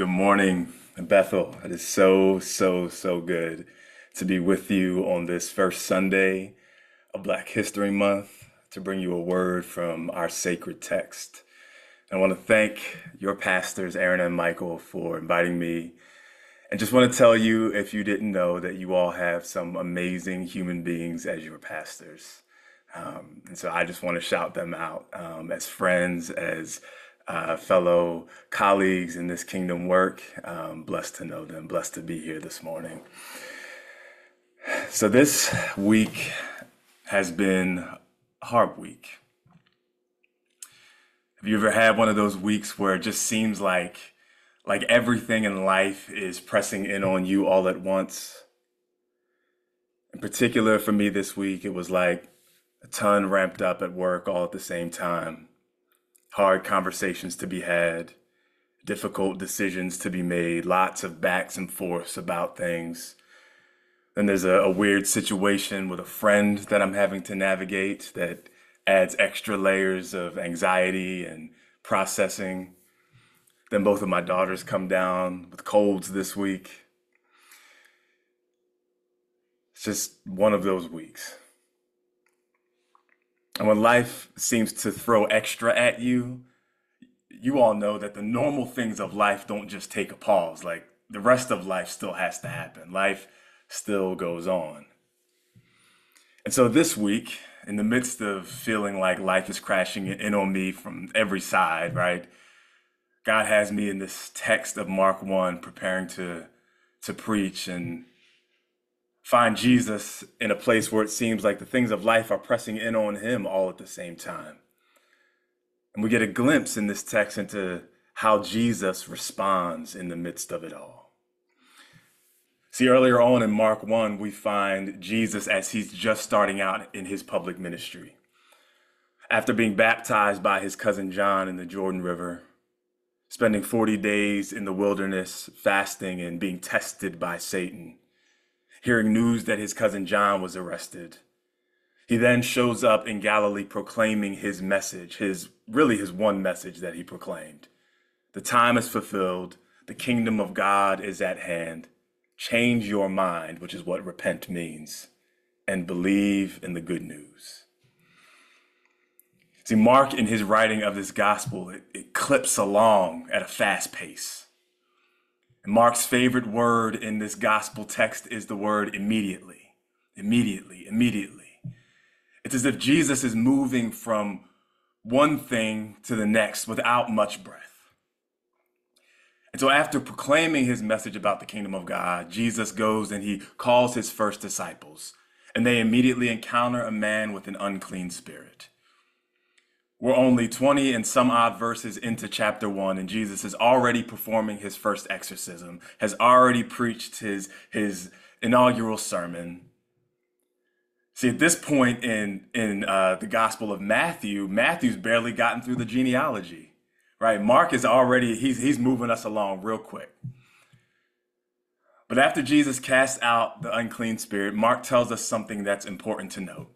Good morning, Bethel. It is so, so, so good to be with you on this first Sunday of Black History Month to bring you a word from our sacred text. I want to thank your pastors, Aaron and Michael, for inviting me. And just want to tell you, if you didn't know, that you all have some amazing human beings as your pastors. Um, and so I just want to shout them out um, as friends, as uh, fellow colleagues in this kingdom work. Um, blessed to know them, blessed to be here this morning. So, this week has been a hard week. Have you ever had one of those weeks where it just seems like like everything in life is pressing in on you all at once? In particular, for me this week, it was like a ton ramped up at work all at the same time hard conversations to be had, difficult decisions to be made, lots of backs and forths about things. Then there's a, a, weird situation with a friend that I'm having to navigate that adds extra layers of anxiety and processing. Then both of my daughters come down with colds this week. It's just one of those weeks. And when life seems to throw extra at you, you all know that the normal things of life don't just take a pause. Like the rest of life still has to happen. Life still goes on. And so this week, in the midst of feeling like life is crashing in on me from every side, right? God has me in this text of Mark 1 preparing to to preach and find Jesus in a place where it seems like the things of life are pressing in on him all at the same time. And we get a glimpse in this text into how Jesus responds in the midst of it all. See, earlier on in Mark 1, we find Jesus as he's just starting out in his public ministry. After being baptized by his cousin John in the Jordan River, spending 40 days in the wilderness fasting and being tested by Satan, hearing news that his cousin John was arrested. He then shows up in Galilee proclaiming his message, his really his one message that he proclaimed. The time is fulfilled, the kingdom of God is at hand. Change your mind, which is what repent means, and believe in the good news. See, Mark, in his writing of this gospel, it, it clips along at a fast pace. And Mark's favorite word in this gospel text is the word immediately. Immediately, immediately. It's as if Jesus is moving from one thing to the next without much breath. And so, after proclaiming his message about the kingdom of God, Jesus goes and he calls his first disciples, and they immediately encounter a man with an unclean spirit. We're only 20 and some odd verses into chapter one, and Jesus is already performing his first exorcism, has already preached his, his inaugural sermon. See, at this point in, in uh, the Gospel of Matthew, Matthew's barely gotten through the genealogy, right? Mark is already, he's, he's moving us along real quick. But after Jesus casts out the unclean spirit, Mark tells us something that's important to note.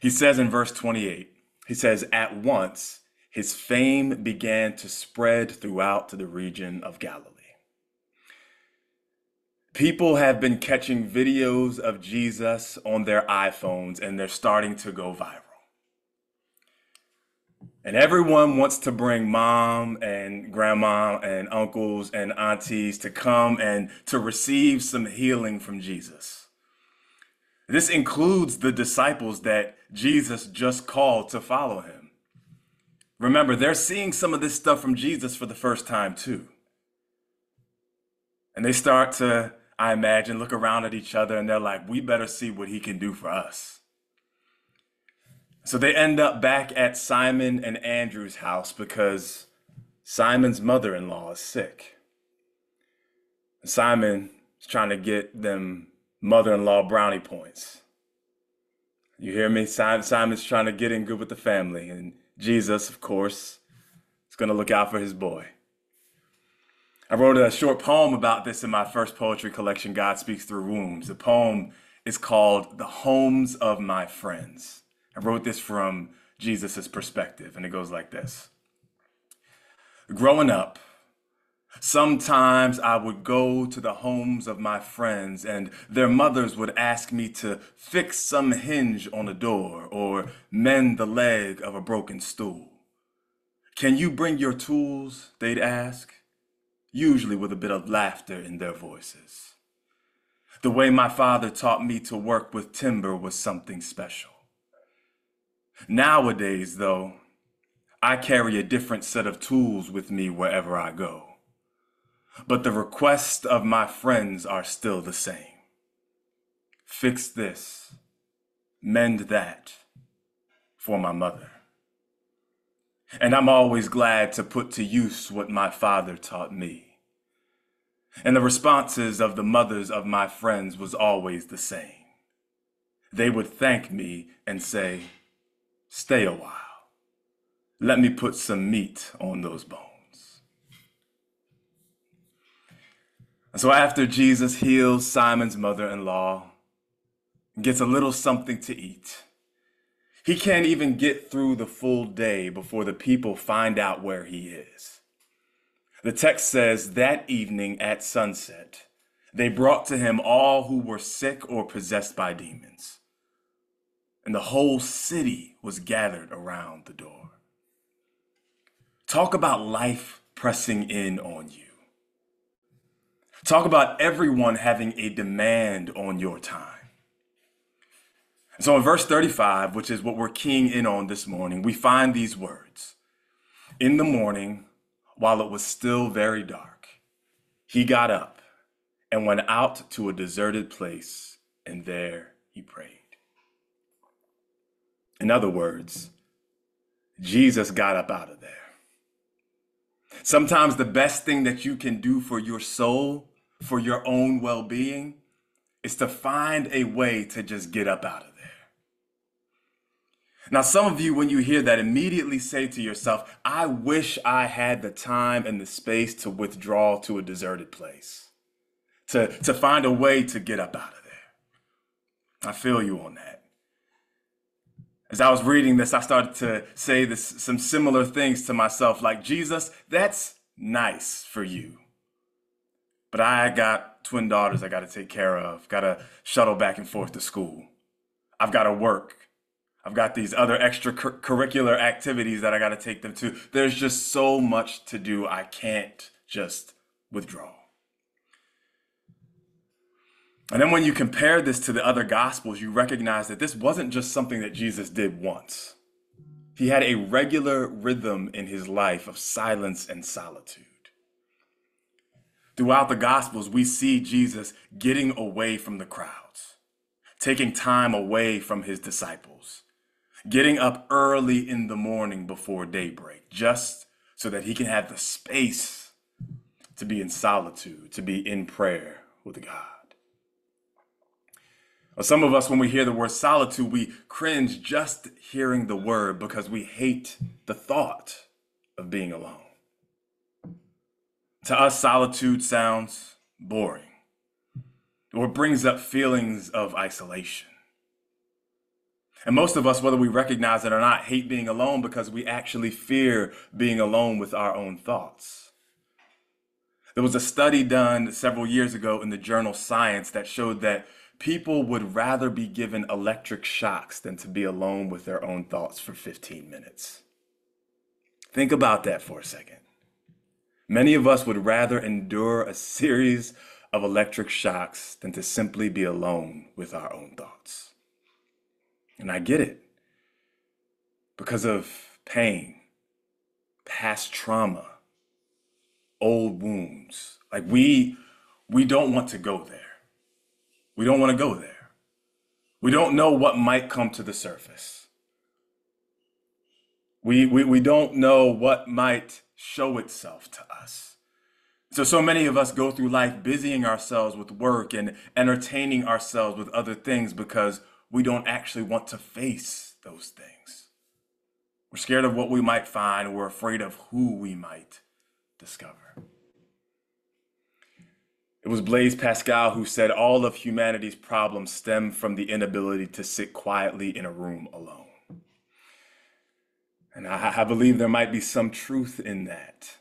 He says in verse 28, he says, At once his fame began to spread throughout the region of Galilee. People have been catching videos of Jesus on their iPhones and they're starting to go viral. And everyone wants to bring mom and grandma and uncles and aunties to come and to receive some healing from Jesus. This includes the disciples that Jesus just called to follow him. Remember, they're seeing some of this stuff from Jesus for the first time, too. And they start to, I imagine, look around at each other and they're like, we better see what he can do for us. So they end up back at Simon and Andrew's house because Simon's mother in law is sick. Simon is trying to get them mother-in-law brownie points. You hear me? Simon's trying to get in good with the family, and Jesus, of course, is going to look out for his boy. I wrote a short poem about this in my first poetry collection, God Speaks Through Wombs. The poem is called The Homes of My Friends. I wrote this from Jesus' perspective, and it goes like this Growing up, Sometimes I would go to the homes of my friends, and their mothers would ask me to fix some hinge on a door or mend the leg of a broken stool. Can you bring your tools? They'd ask, usually with a bit of laughter in their voices. The way my father taught me to work with timber was something special. Nowadays, though, I carry a different set of tools with me wherever I go. But the requests of my friends are still the same. Fix this, mend that for my mother. And I'm always glad to put to use what my father taught me. And the responses of the mothers of my friends was always the same. They would thank me and say, Stay a while. Let me put some meat on those bones. And so after Jesus heals Simon's mother in law, gets a little something to eat, he can't even get through the full day before the people find out where he is. The text says that evening at sunset, they brought to him all who were sick or possessed by demons. And the whole city was gathered around the door. Talk about life pressing in on you. Talk about everyone having a demand on your time. So in verse 35, which is what we're keying in on this morning, we find these words In the morning, while it was still very dark, he got up and went out to a deserted place, and there he prayed. In other words, Jesus got up out of there. Sometimes the best thing that you can do for your soul for your own well being is to find a way to just get up out of there. Now, some of you, when you hear that, immediately say to yourself, I wish I had the time and the space to withdraw to a deserted place, to, to find a way to get up out of there. I feel you on that. As I was reading this, I started to say this, some similar things to myself, like, Jesus, that's nice for you. But I got twin daughters I got to take care of, got to shuttle back and forth to school. I've got to work. I've got these other extracurricular activities that I got to take them to. There's just so much to do. I can't just withdraw. And then when you compare this to the other gospels, you recognize that this wasn't just something that Jesus did once. He had a regular rhythm in his life of silence and solitude. Throughout the Gospels, we see Jesus getting away from the crowds, taking time away from his disciples, getting up early in the morning before daybreak, just so that he can have the space to be in solitude, to be in prayer with God. Some of us, when we hear the word solitude, we cringe just hearing the word because we hate the thought of being alone. To us, solitude sounds boring or brings up feelings of isolation. And most of us, whether we recognize it or not, hate being alone because we actually fear being alone with our own thoughts. There was a study done several years ago in the journal Science that showed that people would rather be given electric shocks than to be alone with their own thoughts for 15 minutes. Think about that for a second. Many of us would rather endure a series of electric shocks than to simply be alone with our own thoughts. And I get it because of pain, past trauma, old wounds. Like we we don't want to go there. We don't want to go there. We don't know what might come to the surface. We, we, we don't know what might show itself to us. So, so many of us go through life busying ourselves with work and entertaining ourselves with other things because we don't actually want to face those things. We're scared of what we might find, we're afraid of who we might discover. It was Blaise Pascal who said all of humanity's problems stem from the inability to sit quietly in a room alone. And I, I believe there might be some truth in that.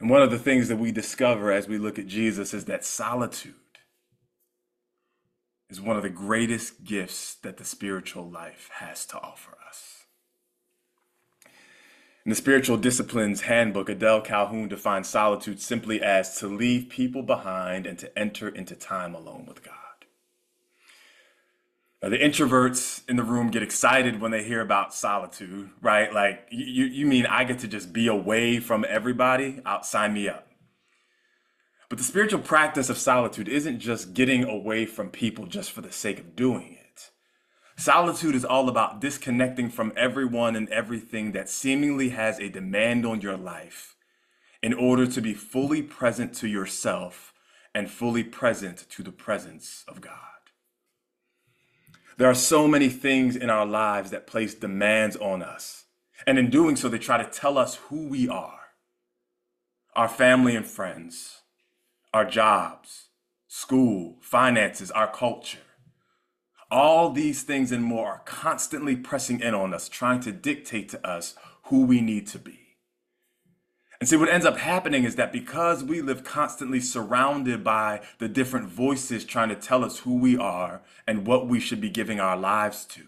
And one of the things that we discover as we look at Jesus is that solitude is one of the greatest gifts that the spiritual life has to offer us. In the Spiritual Disciplines Handbook, Adele Calhoun defines solitude simply as to leave people behind and to enter into time alone with God. Now, the introverts in the room get excited when they hear about solitude, right? Like, you, you mean I get to just be away from everybody? Out, sign me up. But the spiritual practice of solitude isn't just getting away from people just for the sake of doing it. Solitude is all about disconnecting from everyone and everything that seemingly has a demand on your life in order to be fully present to yourself and fully present to the presence of God. There are so many things in our lives that place demands on us. And in doing so, they try to tell us who we are our family and friends, our jobs, school, finances, our culture. All these things and more are constantly pressing in on us, trying to dictate to us who we need to be. And see, what ends up happening is that because we live constantly surrounded by the different voices trying to tell us who we are and what we should be giving our lives to,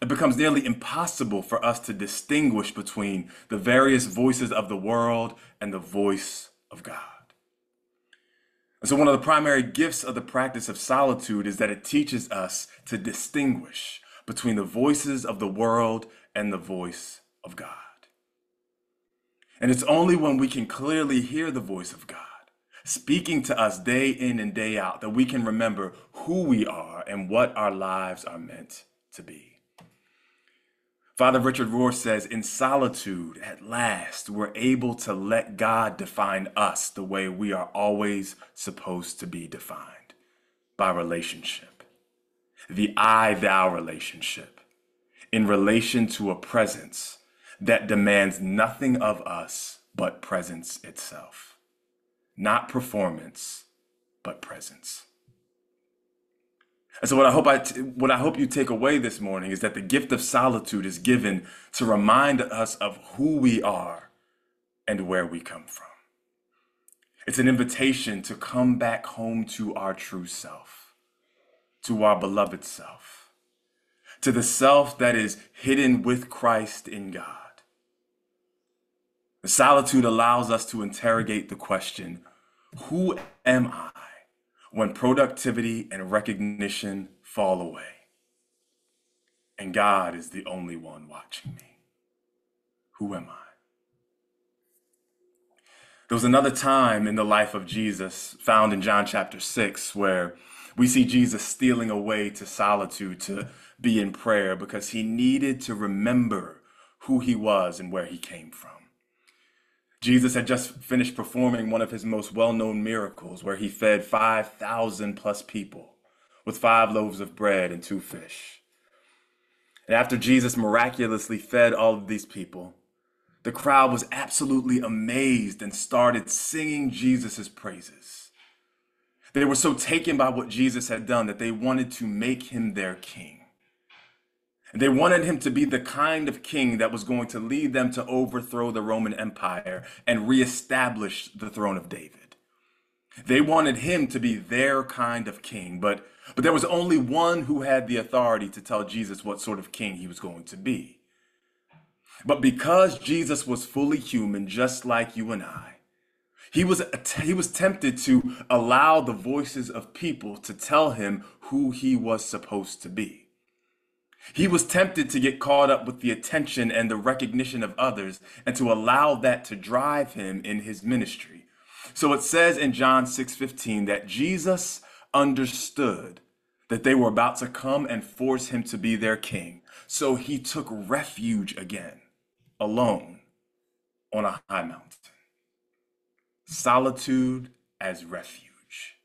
it becomes nearly impossible for us to distinguish between the various voices of the world and the voice of God. And so, one of the primary gifts of the practice of solitude is that it teaches us to distinguish between the voices of the world and the voice of God. And it's only when we can clearly hear the voice of God speaking to us day in and day out that we can remember who we are and what our lives are meant to be. Father Richard Rohr says, In solitude, at last, we're able to let God define us the way we are always supposed to be defined by relationship. The I thou relationship in relation to a presence that demands nothing of us but presence itself. Not performance, but presence. And so what I hope I t- what I hope you take away this morning is that the gift of solitude is given to remind us of who we are and where we come from. It's an invitation to come back home to our true self, to our beloved self, to the self that is hidden with Christ in God. Solitude allows us to interrogate the question, who am I? when productivity and recognition fall away. And God is the only one watching me. Who am I? There was another time in the life of Jesus found in John chapter 6 where we see Jesus stealing away to solitude to be in prayer because he needed to remember who he was and where he came from. Jesus had just finished performing one of his most well known miracles where he fed 5,000 plus people with five loaves of bread and two fish. And after Jesus miraculously fed all of these people, the crowd was absolutely amazed and started singing Jesus' praises. They were so taken by what Jesus had done that they wanted to make him their king. They wanted him to be the kind of king that was going to lead them to overthrow the Roman Empire and reestablish the throne of David. They wanted him to be their kind of king, but, but there was only one who had the authority to tell Jesus what sort of king he was going to be. But because Jesus was fully human, just like you and I, he was, he was tempted to allow the voices of people to tell him who he was supposed to be. He was tempted to get caught up with the attention and the recognition of others and to allow that to drive him in his ministry. So it says in John 6:15 that Jesus understood that they were about to come and force him to be their king. So he took refuge again, alone on a high mountain. Solitude as refuge.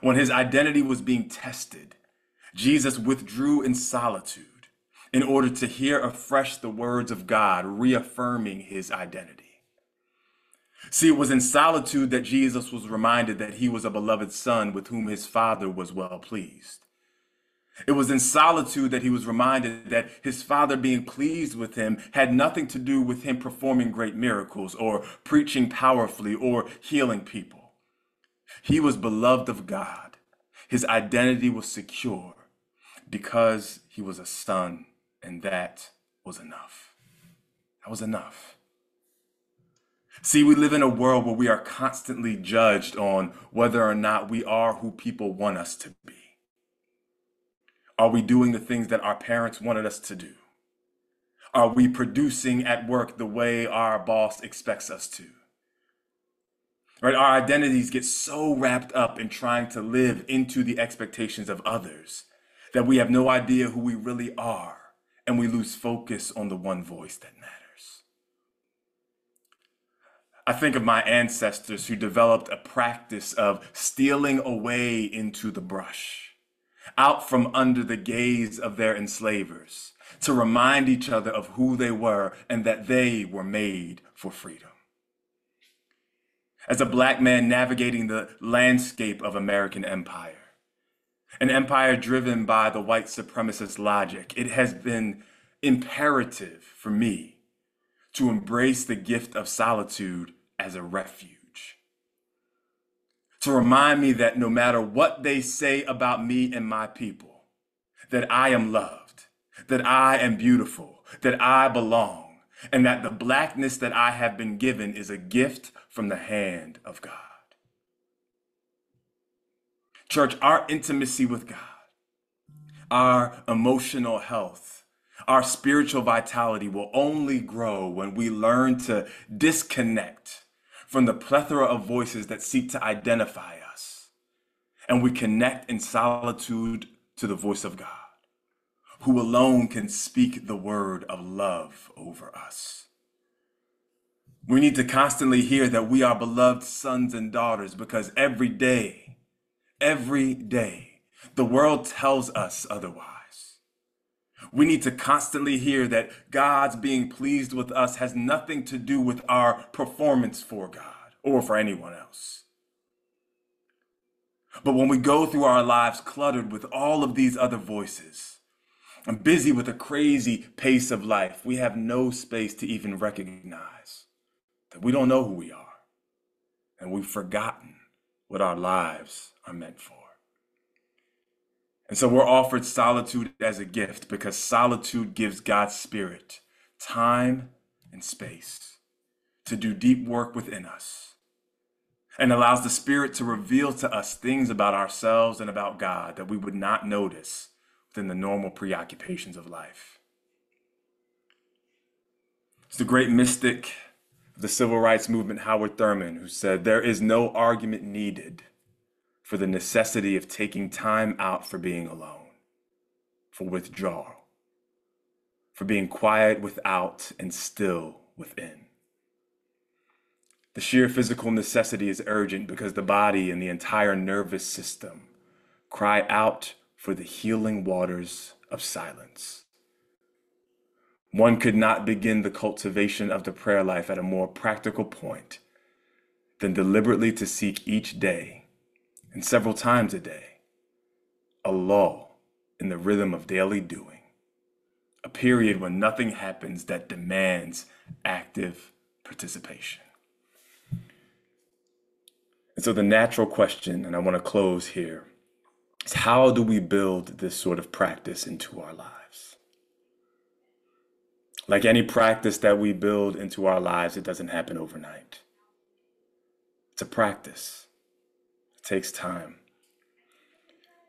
When his identity was being tested, Jesus withdrew in solitude in order to hear afresh the words of God, reaffirming his identity. See, it was in solitude that Jesus was reminded that he was a beloved son with whom his father was well pleased. It was in solitude that he was reminded that his father being pleased with him had nothing to do with him performing great miracles or preaching powerfully or healing people. He was beloved of God. His identity was secure because he was a son, and that was enough. That was enough. See, we live in a world where we are constantly judged on whether or not we are who people want us to be. Are we doing the things that our parents wanted us to do? Are we producing at work the way our boss expects us to? Right? Our identities get so wrapped up in trying to live into the expectations of others that we have no idea who we really are and we lose focus on the one voice that matters. I think of my ancestors who developed a practice of stealing away into the brush out from under the gaze of their enslavers to remind each other of who they were and that they were made for freedom. As a black man navigating the landscape of American empire, an empire driven by the white supremacist logic, it has been imperative for me to embrace the gift of solitude as a refuge to remind me that no matter what they say about me and my people, that I am loved, that I am beautiful, that I belong, and that the blackness that I have been given is a gift from the hand of God. Church, our intimacy with God, our emotional health, our spiritual vitality will only grow when we learn to disconnect from the plethora of voices that seek to identify us. And we connect in solitude to the voice of God, who alone can speak the word of love over us. We need to constantly hear that we are beloved sons and daughters because every day, every day, the world tells us otherwise. We need to constantly hear that God's being pleased with us has nothing to do with our performance for God or for anyone else. But when we go through our lives cluttered with all of these other voices and busy with a crazy pace of life, we have no space to even recognize that we don't know who we are and we've forgotten what our lives are meant for. And so we're offered solitude as a gift because solitude gives God's Spirit time and space to do deep work within us and allows the Spirit to reveal to us things about ourselves and about God that we would not notice within the normal preoccupations of life. It's the great mystic the civil rights movement, Howard Thurman, who said, There is no argument needed for the necessity of taking time out for being alone, for withdrawal, for being quiet without and still within. The sheer physical necessity is urgent because the body and the entire nervous system cry out for the healing waters of silence. One could not begin the cultivation of the prayer life at a more practical point than deliberately to seek each day and several times a day, a lull in the rhythm of daily doing, a period when nothing happens that demands active participation. And so, the natural question, and I want to close here, is how do we build this sort of practice into our lives? Like any practice that we build into our lives, it doesn't happen overnight. It's a practice it takes time.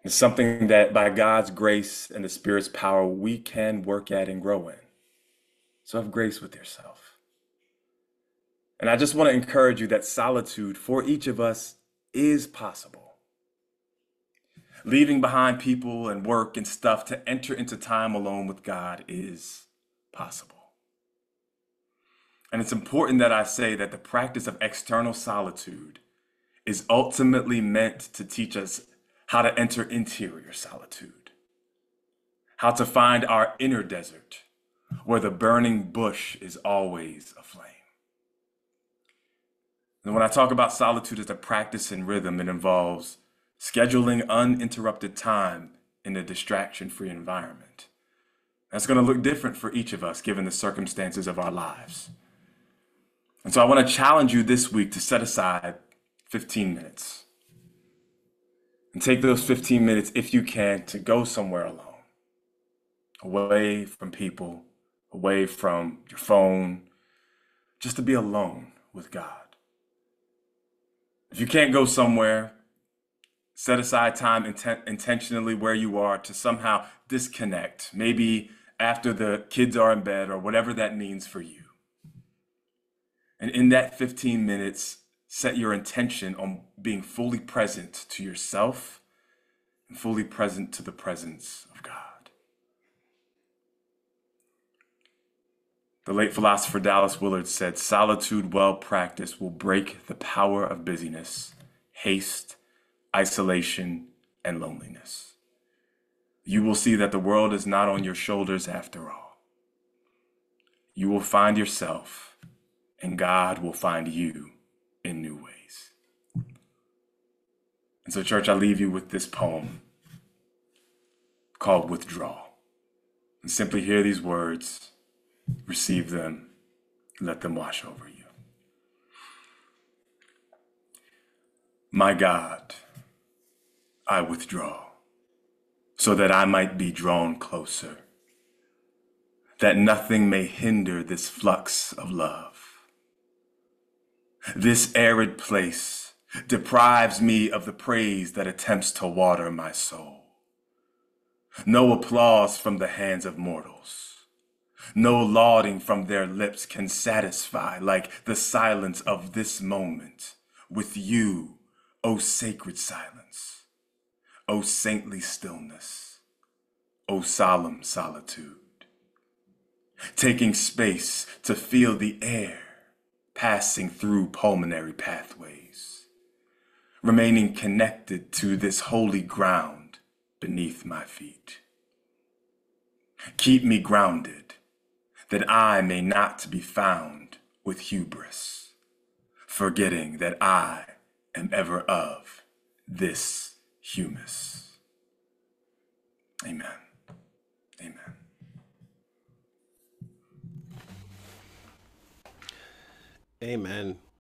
It's something that by God's grace and the Spirit's power, we can work at and grow in. So have grace with yourself. And I just want to encourage you that solitude for each of us is possible. Leaving behind people and work and stuff to enter into time alone with God is possible. And it's important that I say that the practice of external solitude is ultimately meant to teach us how to enter interior solitude, how to find our inner desert where the burning bush is always aflame. And when I talk about solitude as a practice in rhythm, it involves scheduling uninterrupted time in a distraction free environment. That's going to look different for each of us given the circumstances of our lives. And so I want to challenge you this week to set aside 15 minutes. And take those 15 minutes, if you can, to go somewhere alone, away from people, away from your phone, just to be alone with God. If you can't go somewhere, set aside time inten- intentionally where you are to somehow disconnect, maybe after the kids are in bed or whatever that means for you. And in that 15 minutes, set your intention on being fully present to yourself and fully present to the presence of God. The late philosopher Dallas Willard said, Solitude well practiced will break the power of busyness, haste, isolation, and loneliness. You will see that the world is not on your shoulders after all. You will find yourself, and God will find you in new ways. And so, church, I leave you with this poem called Withdraw. And simply hear these words receive them, let them wash over you. My God, I withdraw so that I might be drawn closer, that nothing may hinder this flux of love. This arid place deprives me of the praise that attempts to water my soul. No applause from the hands of mortals no lauding from their lips can satisfy like the silence of this moment with you, O sacred silence, O saintly stillness, O solemn solitude. Taking space to feel the air passing through pulmonary pathways, remaining connected to this holy ground beneath my feet. Keep me grounded that I may not be found with hubris, forgetting that I am ever of this humus. Amen. Amen. Amen.